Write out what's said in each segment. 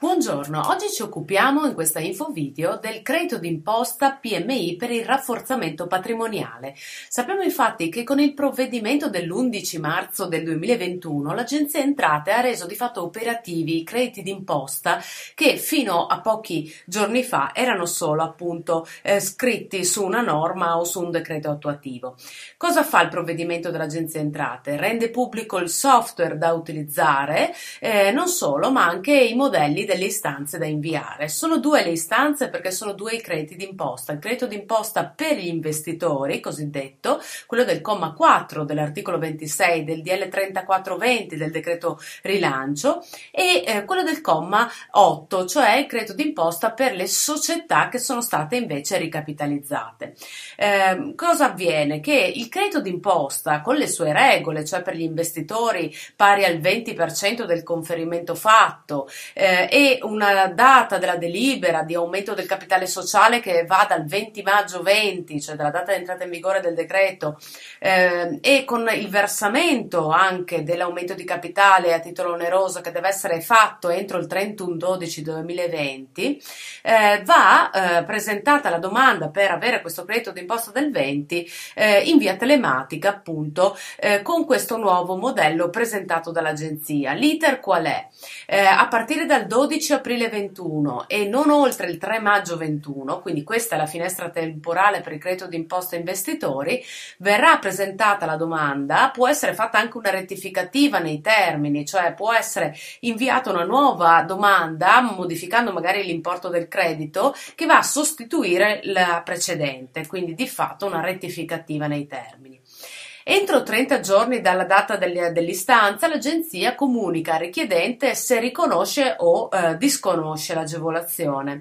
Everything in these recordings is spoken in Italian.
Buongiorno, oggi ci occupiamo in questa info video del credito d'imposta PMI per il rafforzamento patrimoniale. Sappiamo infatti che con il provvedimento dell'11 marzo del 2021 l'Agenzia Entrate ha reso di fatto operativi i crediti d'imposta che fino a pochi giorni fa erano solo appunto eh, scritti su una norma o su un decreto attuativo. Cosa fa il provvedimento dell'Agenzia Entrate? Rende pubblico il software da utilizzare, eh, non solo, ma anche i modelli delle istanze da inviare. Sono due le istanze perché sono due i crediti d'imposta. Il credito d'imposta per gli investitori, cosiddetto, quello del comma 4 dell'articolo 26 del DL 3420 del decreto rilancio e eh, quello del comma 8, cioè il credito d'imposta per le società che sono state invece ricapitalizzate. Eh, cosa avviene? Che il credito d'imposta con le sue regole, cioè per gli investitori pari al 20% del conferimento fatto eh, e una data della delibera di aumento del capitale sociale che va dal 20 maggio 20, cioè dalla data di entrata in vigore del decreto, eh, e con il versamento anche dell'aumento di capitale a titolo oneroso che deve essere fatto entro il 31 12 2020, eh, va eh, presentata la domanda per avere questo credito d'imposta del 20 eh, in via telematica, appunto, eh, con questo nuovo modello presentato dall'agenzia. L'iter qual è? Eh, a partire dal 12 12 aprile 21 e non oltre il 3 maggio 21, quindi questa è la finestra temporale per il credito d'imposta investitori, verrà presentata la domanda, può essere fatta anche una rettificativa nei termini, cioè può essere inviata una nuova domanda modificando magari l'importo del credito che va a sostituire la precedente, quindi di fatto una rettificativa nei termini. Entro 30 giorni dalla data dell'istanza, l'agenzia comunica al richiedente se riconosce o eh, disconosce l'agevolazione.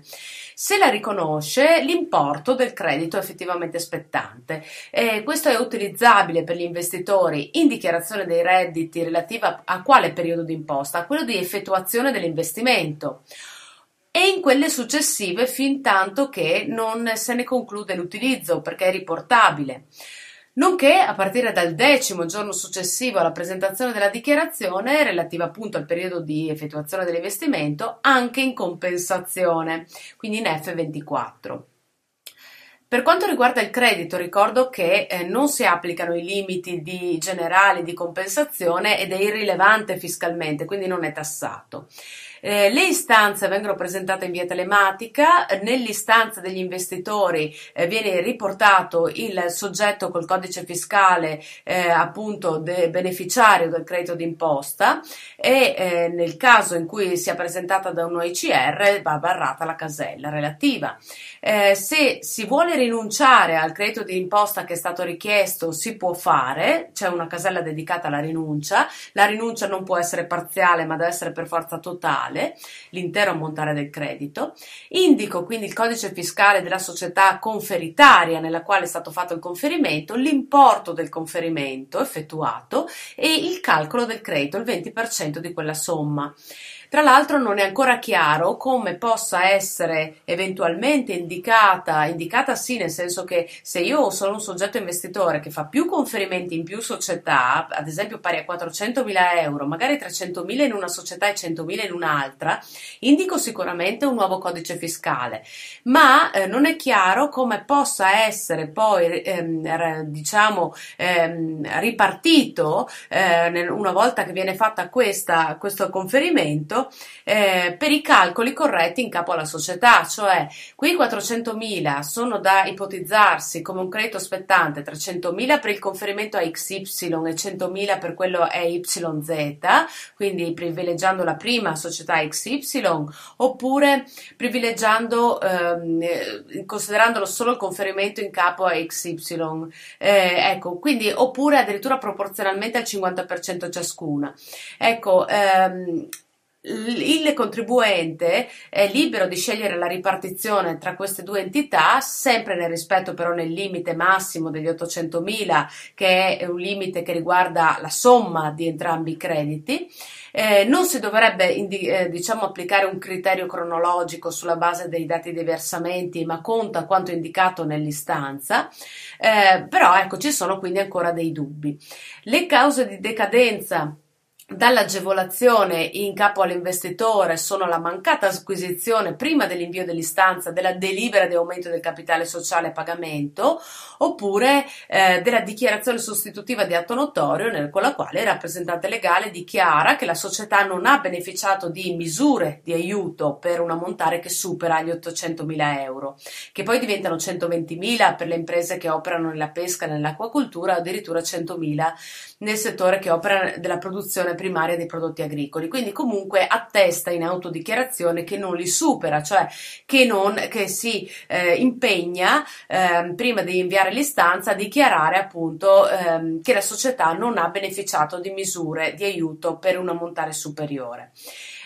Se la riconosce, l'importo del credito effettivamente spettante. Eh, questo è utilizzabile per gli investitori in dichiarazione dei redditi relativa a quale periodo di imposta? A quello di effettuazione dell'investimento e in quelle successive fin tanto che non se ne conclude l'utilizzo perché è riportabile nonché a partire dal decimo giorno successivo alla presentazione della dichiarazione relativa appunto al periodo di effettuazione dell'investimento anche in compensazione, quindi in F24. Per quanto riguarda il credito, ricordo che eh, non si applicano i limiti di generali di compensazione ed è irrilevante fiscalmente, quindi non è tassato. Eh, le istanze vengono presentate in via telematica, nell'istanza degli investitori eh, viene riportato il soggetto col codice fiscale eh, appunto de- beneficiario del credito d'imposta e eh, nel caso in cui sia presentata da un OICR va barrata la casella relativa. Se si vuole rinunciare al credito d'imposta che è stato richiesto si può fare, c'è una casella dedicata alla rinuncia, la rinuncia non può essere parziale ma deve essere per forza totale l'intero ammontare del credito, indico quindi il codice fiscale della società conferitaria nella quale è stato fatto il conferimento, l'importo del conferimento effettuato e il calcolo del credito, il 20% di quella somma. Tra l'altro non è ancora chiaro come possa essere eventualmente indicata, indicata sì nel senso che se io sono un soggetto investitore che fa più conferimenti in più società, ad esempio pari a 400.000 euro, magari 300.000 in una società e 100.000 in un'altra, indico sicuramente un nuovo codice fiscale, ma eh, non è chiaro come possa essere poi ehm, diciamo ehm, ripartito eh, una volta che viene fatta questa, questo conferimento eh, per i calcoli corretti in capo alla società, cioè qui 400.000 sono da ipotizzarsi come un credito spettante, 300.000 per il conferimento a XY e 100.000 per quello a YZ, quindi privilegiando la prima società XY, oppure privilegiando, ehm, considerandolo solo il conferimento in capo a XY, eh, ecco, quindi oppure addirittura proporzionalmente al 50% ciascuna. Ecco, ehm, il contribuente è libero di scegliere la ripartizione tra queste due entità, sempre nel rispetto però nel limite massimo degli 800.000, che è un limite che riguarda la somma di entrambi i crediti. Eh, non si dovrebbe eh, diciamo, applicare un criterio cronologico sulla base dei dati dei versamenti, ma conta quanto indicato nell'istanza. Eh, però ecco, ci sono quindi ancora dei dubbi. Le cause di decadenza dall'agevolazione in capo all'investitore sono la mancata acquisizione prima dell'invio dell'istanza della delibera di aumento del capitale sociale a pagamento oppure eh, della dichiarazione sostitutiva di atto notorio nel, con la quale il rappresentante legale dichiara che la società non ha beneficiato di misure di aiuto per un ammontare che supera gli 800 mila euro, che poi diventano 120 mila per le imprese che operano nella pesca nell'acquacultura o addirittura 100 mila nel settore che opera della produzione primaria dei prodotti agricoli. Quindi comunque attesta in autodichiarazione che non li supera, cioè che, non, che si eh, impegna eh, prima di inviare l'istanza a dichiarare appunto eh, che la società non ha beneficiato di misure di aiuto per un ammontare superiore.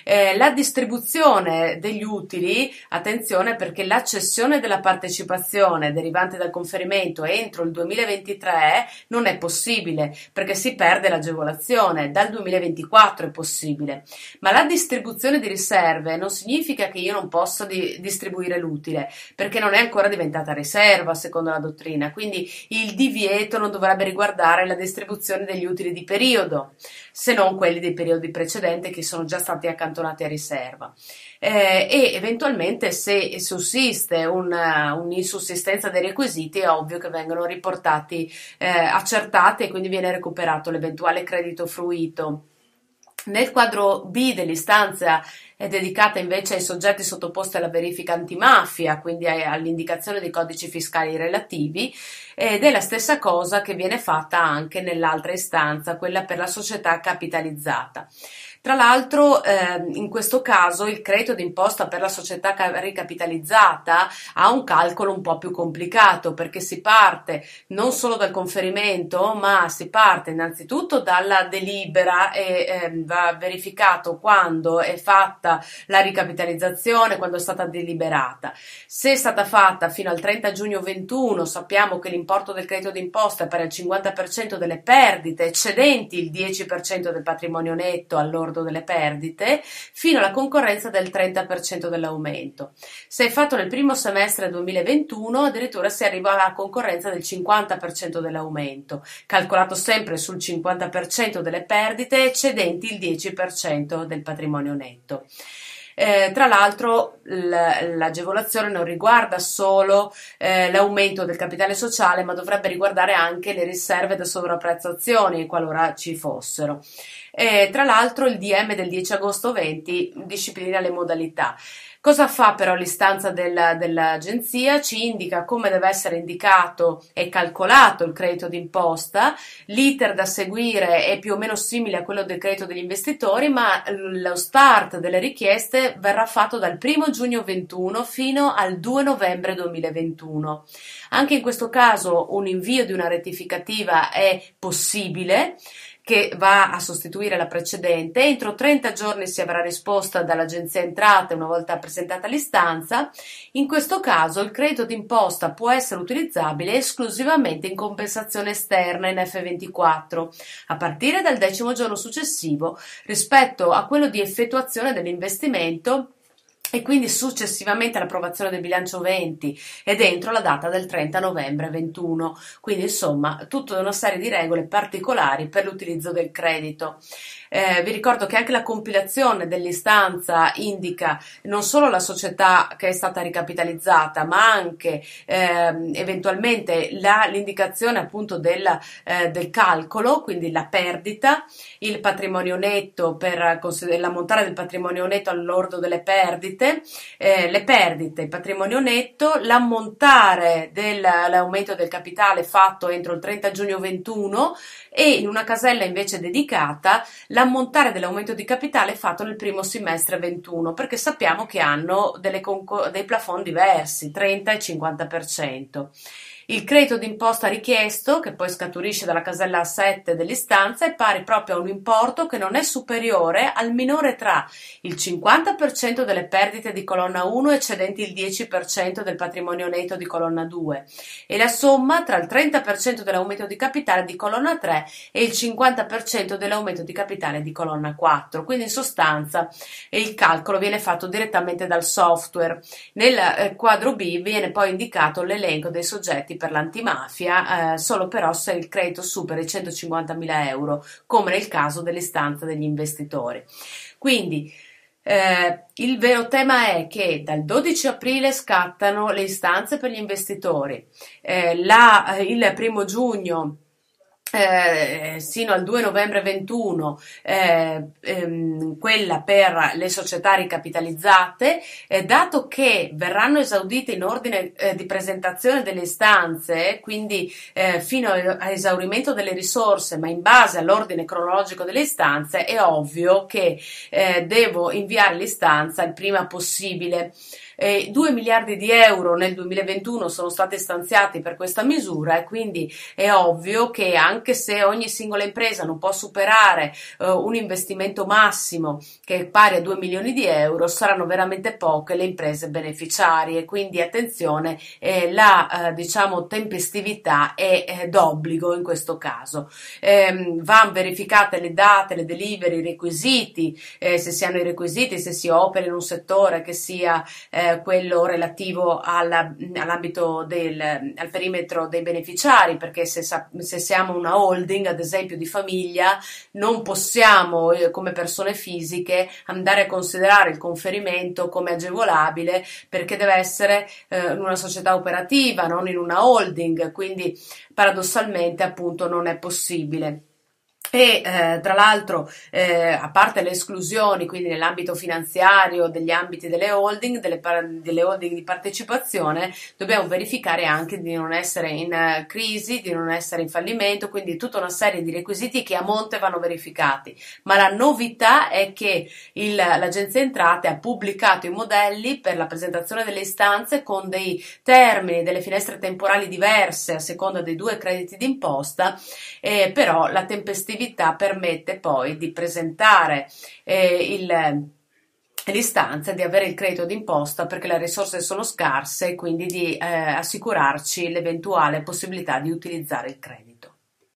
Eh, la distribuzione degli utili, attenzione perché la cessione della partecipazione derivante dal conferimento entro il 2023 non è possibile perché si perde l'agevolazione, dal 2024 è possibile, ma la distribuzione di riserve non significa che io non possa di- distribuire l'utile perché non è ancora diventata riserva secondo la dottrina, quindi il divieto non dovrebbe riguardare la distribuzione degli utili di periodo, se non quelli dei periodi precedenti che sono già stati accantonati accantonati a riserva. Eh, e eventualmente se sussiste una, un'insussistenza dei requisiti è ovvio che vengono riportati eh, accertati e quindi viene recuperato l'eventuale credito fruito. Nel quadro B dell'istanza è dedicata invece ai soggetti sottoposti alla verifica antimafia, quindi all'indicazione dei codici fiscali relativi, ed è la stessa cosa che viene fatta anche nell'altra istanza, quella per la società capitalizzata. Tra l'altro, eh, in questo caso il credito d'imposta per la società ricapitalizzata ha un calcolo un po' più complicato perché si parte non solo dal conferimento, ma si parte innanzitutto dalla delibera e eh, va verificato quando è fatta la ricapitalizzazione, quando è stata deliberata. Se è stata fatta fino al 30 giugno 21, sappiamo che l'importo del credito d'imposta è pari al 50% delle perdite eccedenti il 10% del patrimonio netto all'ordine lordo delle perdite fino alla concorrenza del 30% dell'aumento. Se fatto nel primo semestre 2021, addirittura si arriva alla concorrenza del 50% dell'aumento, calcolato sempre sul 50% delle perdite eccedenti il 10% del patrimonio netto. Eh, tra l'altro l'agevolazione non riguarda solo eh, l'aumento del capitale sociale, ma dovrebbe riguardare anche le riserve da sovrapprezzazione, qualora ci fossero. Eh, tra l'altro il DM del 10 agosto 20 disciplina le modalità. Cosa fa però l'istanza della, dell'agenzia? Ci indica come deve essere indicato e calcolato il credito d'imposta, l'iter da seguire è più o meno simile a quello del credito degli investitori, ma lo start delle richieste verrà fatto dal 1 giugno 21 fino al 2 novembre 2021. Anche in questo caso un invio di una rettificativa è possibile che va a sostituire la precedente. Entro 30 giorni si avrà risposta dall'Agenzia Entrate una volta presentata l'istanza. In questo caso il credito d'imposta può essere utilizzabile esclusivamente in compensazione esterna in F24 a partire dal decimo giorno successivo rispetto a quello di effettuazione dell'investimento e quindi successivamente all'approvazione del bilancio 20 e dentro la data del 30 novembre 21. Quindi insomma tutta una serie di regole particolari per l'utilizzo del credito. Eh, vi ricordo che anche la compilazione dell'istanza indica non solo la società che è stata ricapitalizzata, ma anche eh, eventualmente la, l'indicazione appunto del, eh, del, calcolo, quindi la perdita, il patrimonio netto per l'ammontare del patrimonio netto all'ordo delle perdite, eh, le perdite, il patrimonio netto, l'ammontare dell'aumento del capitale fatto entro il 30 giugno 21 e in una casella invece dedicata la l'ammontare dell'aumento di capitale fatto nel primo semestre 21, perché sappiamo che hanno conco- dei plafond diversi, 30 e 50%. Il credito d'imposta richiesto, che poi scaturisce dalla casella 7 dell'istanza, è pari proprio a un importo che non è superiore al minore tra il 50% delle perdite di colonna 1 eccedenti il 10% del patrimonio netto di colonna 2 e la somma tra il 30% dell'aumento di capitale di colonna 3 e il 50% dell'aumento di capitale di colonna 4. Quindi in sostanza il calcolo viene fatto direttamente dal software. Nel eh, quadro B viene poi indicato l'elenco dei soggetti protetti per l'antimafia, eh, solo però se il credito supera i 150.000 euro, come nel caso dell'istanza degli investitori. Quindi eh, il vero tema è che dal 12 aprile scattano le istanze per gli investitori, eh, la, il primo giugno eh, sino al 2 novembre 21 eh, ehm, quella per le società ricapitalizzate eh, dato che verranno esaudite in ordine eh, di presentazione delle istanze quindi eh, fino a esaurimento delle risorse ma in base all'ordine cronologico delle istanze è ovvio che devo inviare l'istanza il prima possibile eh, 2 miliardi di euro nel 2021 sono stati stanziati per questa misura e quindi è ovvio che anche se ogni singola impresa non può superare eh, un investimento massimo che è pari a 2 milioni di euro, saranno veramente poche le imprese beneficiarie. Quindi attenzione, eh, la eh, diciamo tempestività è d'obbligo in questo caso. Ehm, vanno verificate le date, le delivery, i requisiti, eh, se si hanno i requisiti, se si opera in un settore che sia eh, quello relativo alla, all'ambito del al perimetro dei beneficiari, perché se, se, siamo una holding, ad esempio di famiglia, non possiamo eh, come persone fisiche andare a considerare il conferimento come agevolabile perché deve essere eh, in una società operativa, non in una holding, quindi paradossalmente appunto non è possibile. E eh, tra l'altro, eh, a parte le esclusioni, quindi nell'ambito finanziario, degli ambiti delle holding, delle, delle holding di partecipazione, dobbiamo verificare anche di non essere in uh, crisi, di non essere in fallimento, quindi tutta una serie di requisiti che a monte vanno verificati. Ma la novità è che il, l'Agenzia Entrate ha pubblicato i modelli per la presentazione delle istanze con dei termini, delle finestre temporali diverse a seconda dei due crediti d'imposta, eh, però la tempestività attività permette poi di presentare eh, il l'istanza di avere il credito d'imposta perché le risorse sono scarse e quindi di eh, assicurarci l'eventuale possibilità di utilizzare il credito.